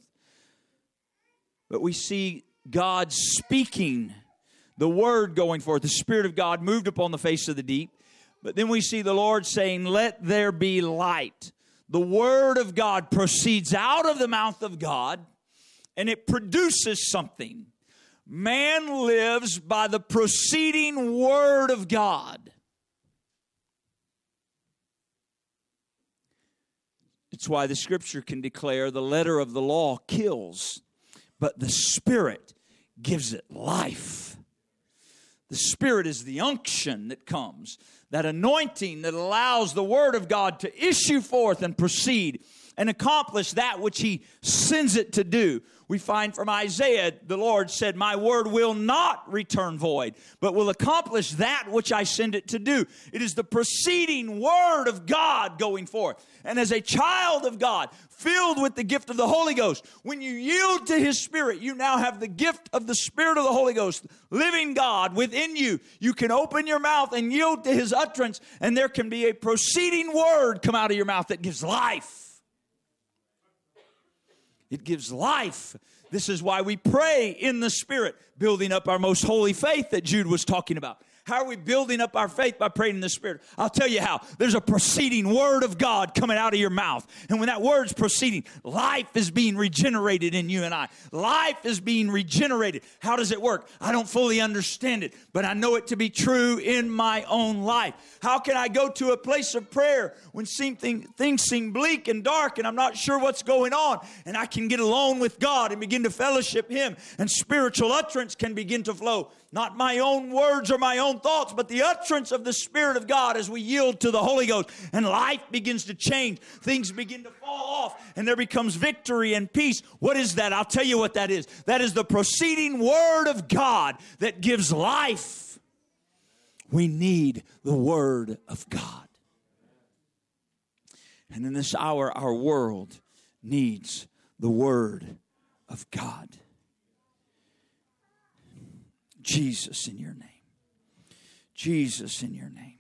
But we see God speaking, the Word going forth. The Spirit of God moved upon the face of the deep. But then we see the Lord saying, Let there be light. The Word of God proceeds out of the mouth of God and it produces something. Man lives by the proceeding word of God. It's why the scripture can declare the letter of the law kills, but the spirit gives it life. The spirit is the unction that comes, that anointing that allows the word of God to issue forth and proceed and accomplish that which he sends it to do. We find from Isaiah, the Lord said, My word will not return void, but will accomplish that which I send it to do. It is the proceeding word of God going forth. And as a child of God, filled with the gift of the Holy Ghost, when you yield to His Spirit, you now have the gift of the Spirit of the Holy Ghost, living God within you. You can open your mouth and yield to His utterance, and there can be a proceeding word come out of your mouth that gives life. It gives life. This is why we pray in the Spirit, building up our most holy faith that Jude was talking about. How are we building up our faith? By praying in the Spirit. I'll tell you how. There's a proceeding word of God coming out of your mouth. And when that word's proceeding, life is being regenerated in you and I. Life is being regenerated. How does it work? I don't fully understand it, but I know it to be true in my own life. How can I go to a place of prayer when things seem bleak and dark and I'm not sure what's going on? And I can get alone with God and begin to fellowship Him, and spiritual utterance can begin to flow. Not my own words or my own thoughts, but the utterance of the Spirit of God as we yield to the Holy Ghost. And life begins to change. Things begin to fall off, and there becomes victory and peace. What is that? I'll tell you what that is. That is the proceeding Word of God that gives life. We need the Word of God. And in this hour, our world needs the Word of God. Jesus in your name. Jesus in your name.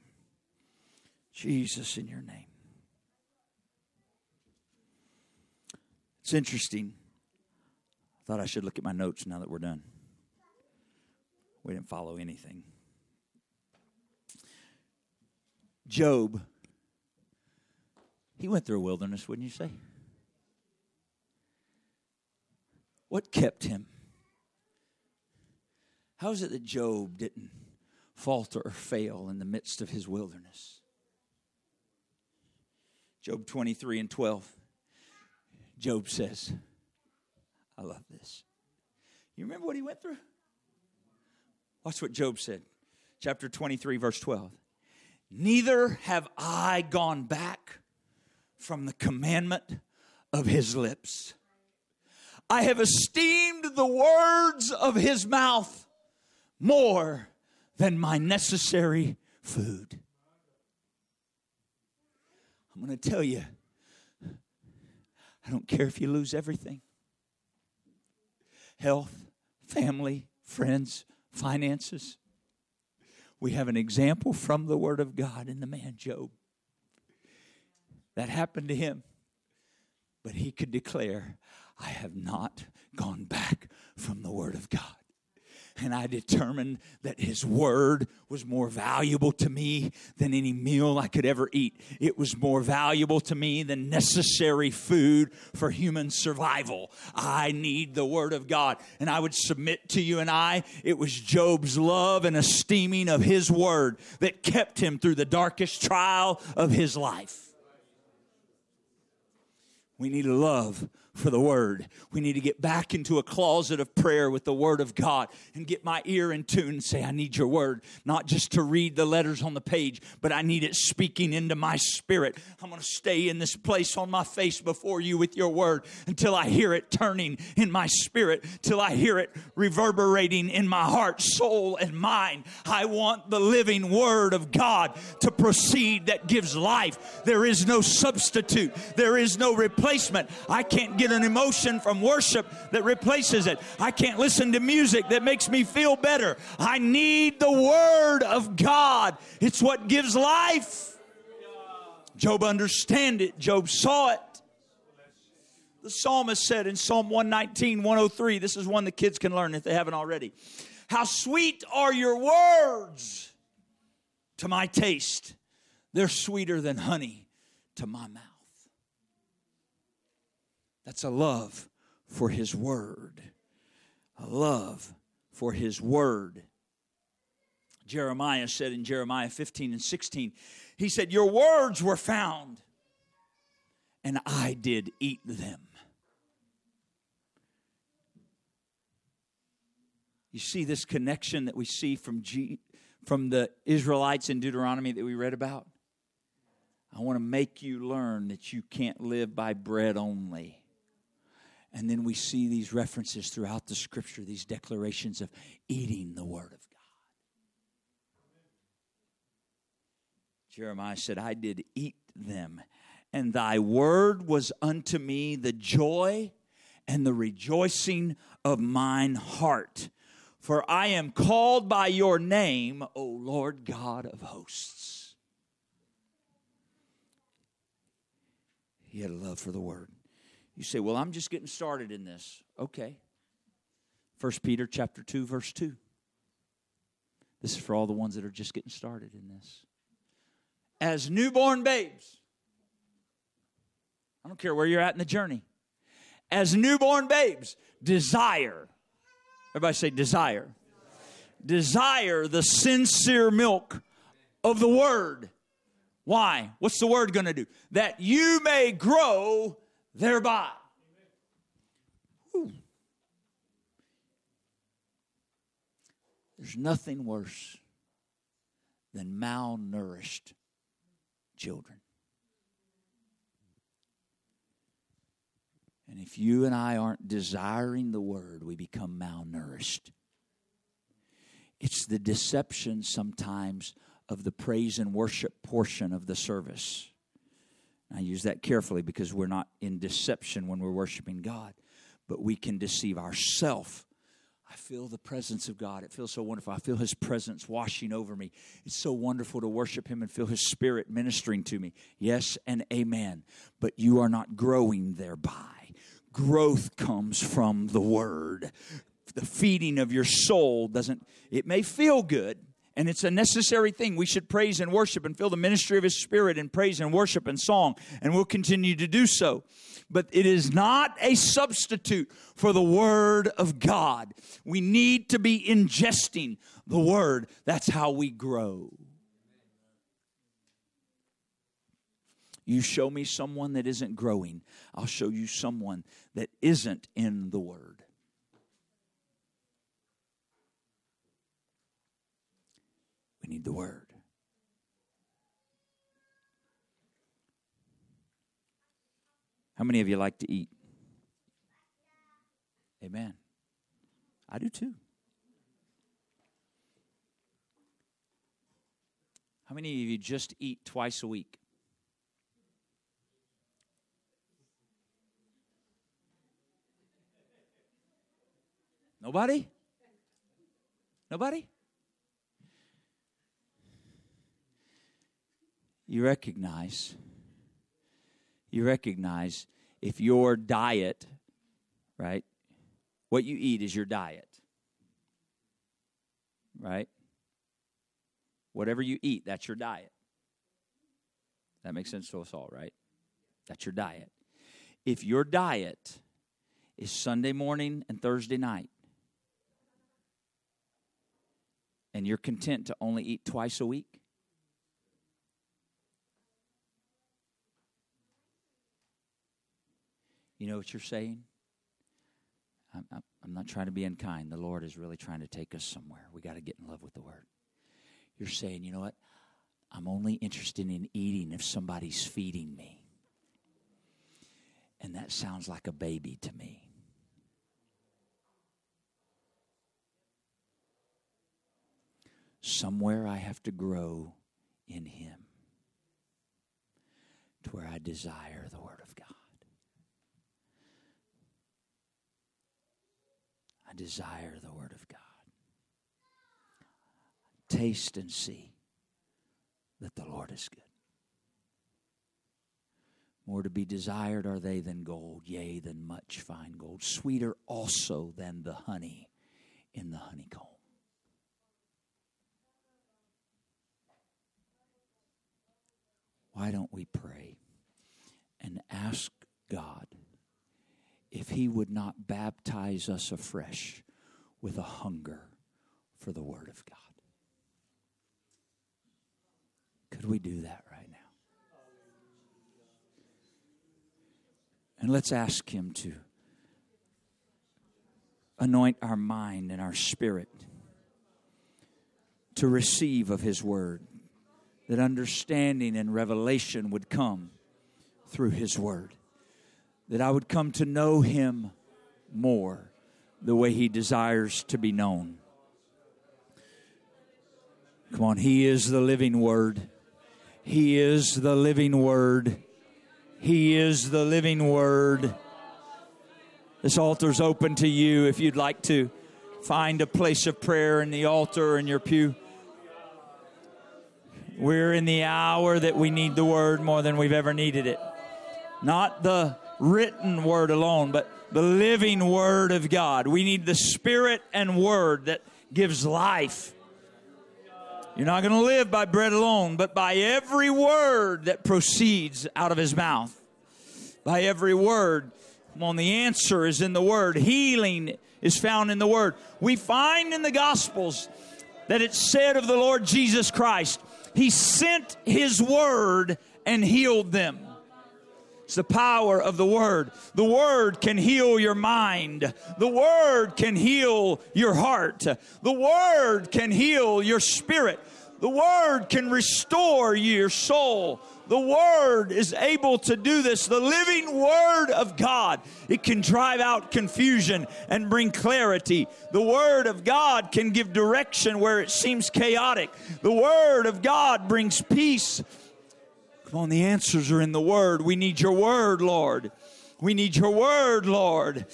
Jesus in your name. It's interesting. I thought I should look at my notes now that we're done. We didn't follow anything. Job, he went through a wilderness, wouldn't you say? What kept him? How is it that Job didn't falter or fail in the midst of his wilderness? Job 23 and 12. Job says, I love this. You remember what he went through? Watch what Job said. Chapter 23, verse 12. Neither have I gone back from the commandment of his lips. I have esteemed the words of his mouth more than my necessary food. I'm going to tell you, I don't care if you lose everything health, family, friends, finances. We have an example from the Word of God in the man Job. That happened to him. But he could declare, I have not gone back from the Word of God and I determined that His Word was more valuable to me than any meal I could ever eat. It was more valuable to me than necessary food for human survival. I need the Word of God. And I would submit to you and I, it was Job's love and esteeming of His Word that kept him through the darkest trial of his life. We need love for the Word. We need to get back into a closet of prayer with the Word of God and get my ear in tune and say, I need your Word, not just to read the letters on the page, but I need it speaking into my spirit. I'm going to stay in this place on my face before you with your Word until I hear it turning in my spirit, till I hear it reverberating in my heart, soul, and mind. I want the living Word of God to proceed that gives life. There is no substitute, there is no replacement. I can't get an emotion from worship that replaces it. I can't listen to music that makes me feel better. I need the Word of God. It's what gives life. Job understand it. Job saw it. The psalmist said in Psalm 119, 103, this is one the kids can learn if they haven't already. How sweet are your words to my taste. They're sweeter than honey to my mouth. That's a love for His Word. A love for His Word. Jeremiah said in Jeremiah 15 and 16, he said, Your words were found, and I did eat them. You see this connection that we see from, G, from the Israelites in Deuteronomy that we read about? I want to make you learn that you can't live by bread only. And then we see these references throughout the scripture, these declarations of eating the word of God. Jeremiah said, I did eat them, and thy word was unto me the joy and the rejoicing of mine heart. For I am called by your name, O Lord God of hosts. He had a love for the word. You say, "Well, I'm just getting started in this." Okay. 1 Peter chapter 2 verse 2. This is for all the ones that are just getting started in this. As newborn babes. I don't care where you're at in the journey. As newborn babes, desire. Everybody say desire. Desire the sincere milk of the word. Why? What's the word going to do? That you may grow thereby. There's nothing worse than malnourished children. And if you and I aren't desiring the word, we become malnourished. It's the deception sometimes of the praise and worship portion of the service. I use that carefully because we're not in deception when we're worshiping God, but we can deceive ourselves. I feel the presence of God. It feels so wonderful. I feel His presence washing over me. It's so wonderful to worship Him and feel His Spirit ministering to me. Yes and amen. But you are not growing thereby. Growth comes from the Word. The feeding of your soul doesn't, it may feel good, and it's a necessary thing. We should praise and worship and feel the ministry of His Spirit in praise and worship and song, and we'll continue to do so. But it is not a substitute for the Word of God. We need to be ingesting the Word. That's how we grow. You show me someone that isn't growing, I'll show you someone that isn't in the Word. We need the Word. How many of you like to eat? Amen. I do too. How many of you just eat twice a week? Nobody? Nobody? You recognize, you recognize if your diet, right? What you eat is your diet, right? Whatever you eat, that's your diet. That makes sense to us all, right? That's your diet. If your diet is Sunday morning and Thursday night, and you're content to only eat twice a week, You know what you're saying? I'm, I'm not trying to be unkind. The Lord is really trying to take us somewhere. We got to get in love with the Word. You're saying, you know what? I'm only interested in eating if somebody's feeding me. And that sounds like a baby to me. Somewhere I have to grow in Him to where I desire the Word of God. I desire the Word of God. Taste and see that the Lord is good. More to be desired are they than gold, yea, than much fine gold, sweeter also than the honey in the honeycomb. Why don't we pray and ask God? If He would not baptize us afresh with a hunger for the Word of God. Could we do that right now? And let's ask Him to anoint our mind and our spirit to receive of His Word, that understanding and revelation would come through His Word that I would come to know him more the way he desires to be known. Come on, he is the living word. He is the living word. He is the living word. This altar's open to you if you'd like to find a place of prayer in the altar in your pew. We're in the hour that we need the word more than we've ever needed it. Not the written word alone, but the living word of God. We need the spirit and word that gives life. You're not going to live by bread alone, but by every word that proceeds out of his mouth. By every word. Come on, the answer is in the word. Healing is found in the word. We find in the Gospels that it said of the Lord Jesus Christ, He sent His word and healed them. It's the power of the Word. The Word can heal your mind. The Word can heal your heart. The Word can heal your spirit. The Word can restore your soul. The Word is able to do this. The living Word of God. It can drive out confusion and bring clarity. The Word of God can give direction where it seems chaotic. The Word of God brings peace. Come on, the answers are in the Word. We need your Word, Lord. We need your Word, Lord.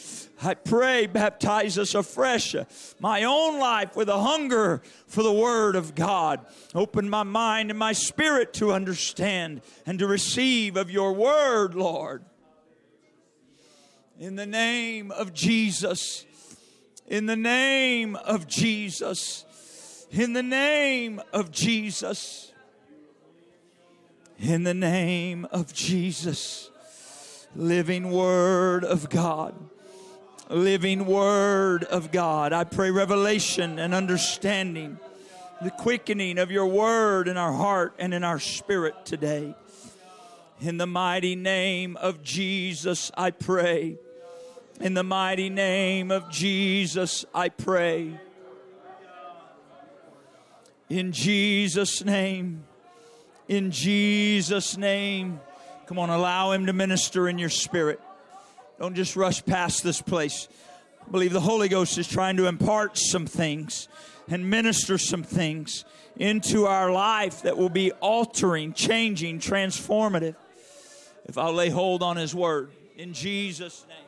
I pray, baptize us afresh. My own life with a hunger for the Word of God. Open my mind and my spirit to understand and to receive of your Word, Lord. In the name of Jesus. In the name of Jesus. In the name of Jesus. In the name of Jesus. Living Word of God living word of God. I pray revelation and understanding, the quickening of your word in our heart and in our spirit today. In the mighty name of Jesus, I pray. In the mighty name of Jesus, I pray. In Jesus' name, in Jesus' name. Come on, allow Him to minister in your spirit. Don't just rush past this place. I believe the Holy Ghost is trying to impart some things and minister some things into our life that will be altering, changing, transformative if I'll lay hold on His Word. In Jesus' name.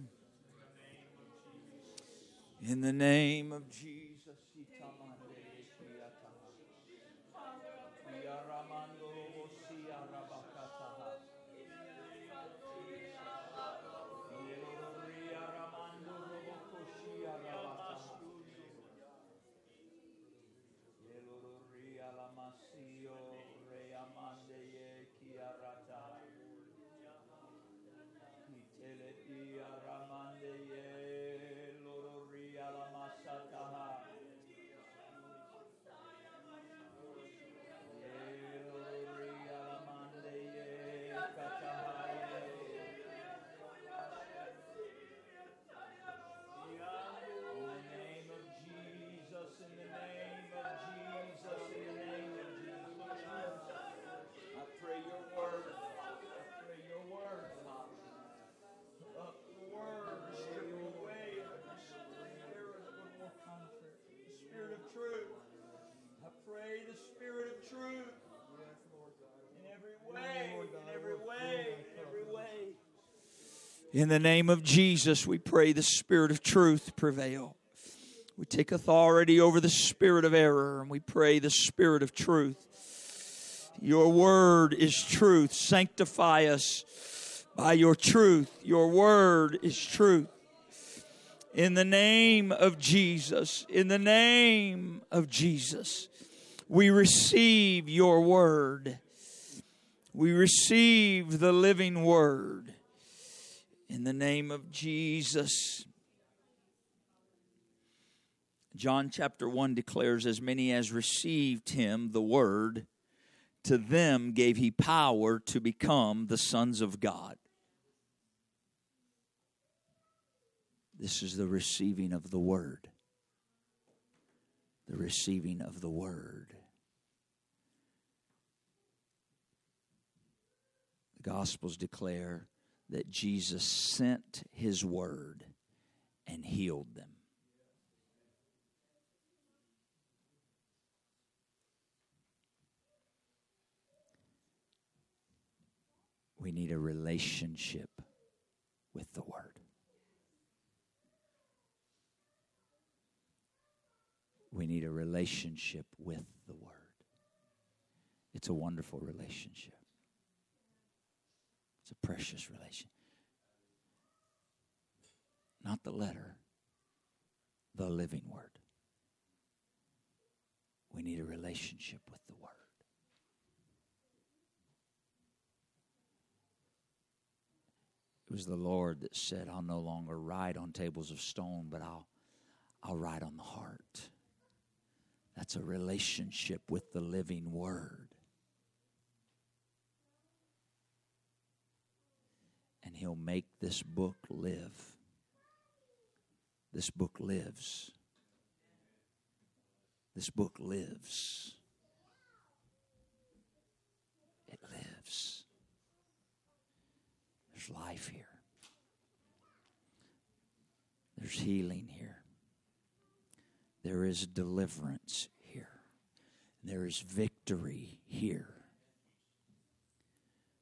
In the name of Jesus, we pray the spirit of truth prevail. We take authority over the spirit of error and we pray the spirit of truth. Your word is truth. Sanctify us by your truth. Your word is truth. In the name of Jesus, in the name of Jesus, we receive your word. We receive the living word. In the name of Jesus. John chapter 1 declares, As many as received him, the word, to them gave he power to become the sons of God. This is the receiving of the word. The receiving of the word. The Gospels declare that Jesus sent his word and healed them. We need a relationship with the word. We need a relationship with the Word. It's a wonderful relationship, it's a precious relation. Not the letter, the living Word. We need a relationship with the Word. It was the Lord that said, I'll no longer write on tables of stone, but I'll, I'll write on the heart. That's a relationship with the living Word. And He'll make this book live. This book lives. This book lives. It lives. There's life here. There's healing here. There is deliverance here. There is victory here.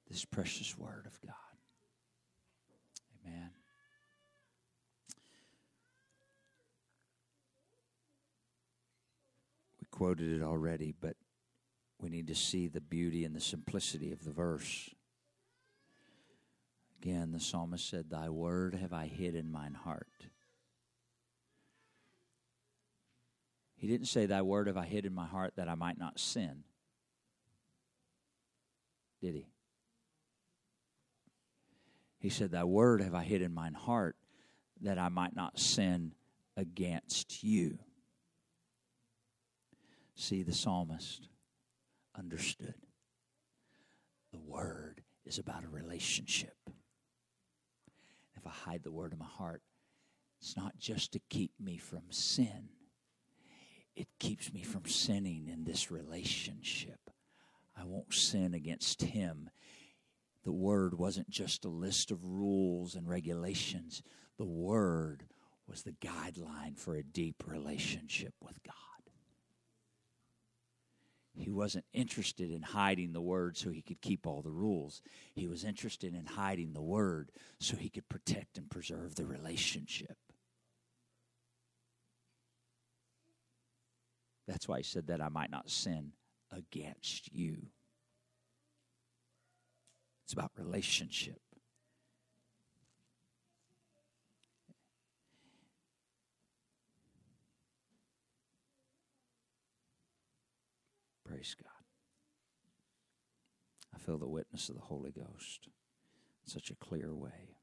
This precious word of God. Amen. We quoted it already, but we need to see the beauty and the simplicity of the verse. Again, the psalmist said, Thy word have I hid in mine heart He didn't say, Thy word have I hid in my heart that I might not sin. Did he? He said, Thy word have I hid in mine heart that I might not sin against you. See, the psalmist understood. The word is about a relationship. If I hide the word in my heart, it's not just to keep me from sin it keeps me from sinning in this relationship. I won't sin against him. The word wasn't just a list of rules and regulations, the word was the guideline for a deep relationship with God. He wasn't interested in hiding the word so he could keep all the rules. He was interested in hiding the word so he could protect and preserve the relationship. That's why he said that I might not sin against you. It's about relationship. Praise God. I feel the witness of the Holy Ghost in such a clear way.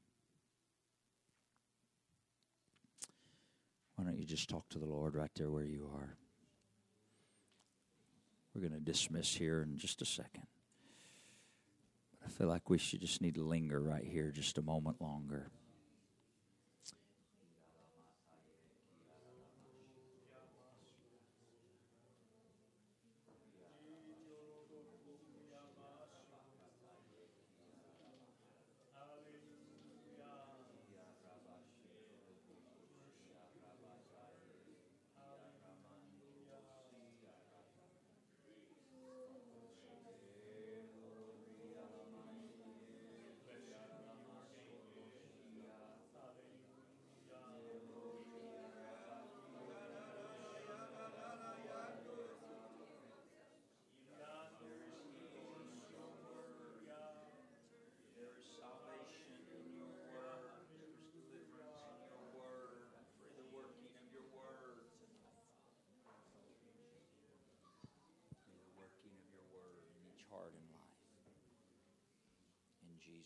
Why don't you just talk to the Lord right there where you are? We're going to dismiss here in just a second. I feel like we should just need to linger right here just a moment longer.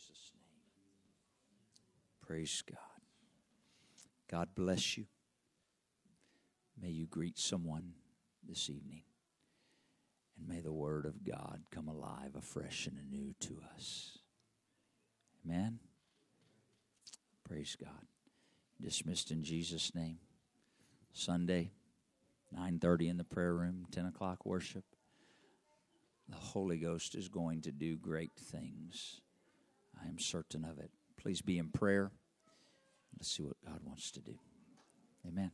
Jesus' name. Praise God. God bless you. May you greet someone this evening. And may the Word of God come alive afresh and anew to us. Amen. Praise God. Dismissed in Jesus' name. Sunday, 9.30 in the prayer room, 10 o'clock worship. The Holy Ghost is going to do great things. I am certain of it. Please be in prayer. Let's see what God wants to do. Amen.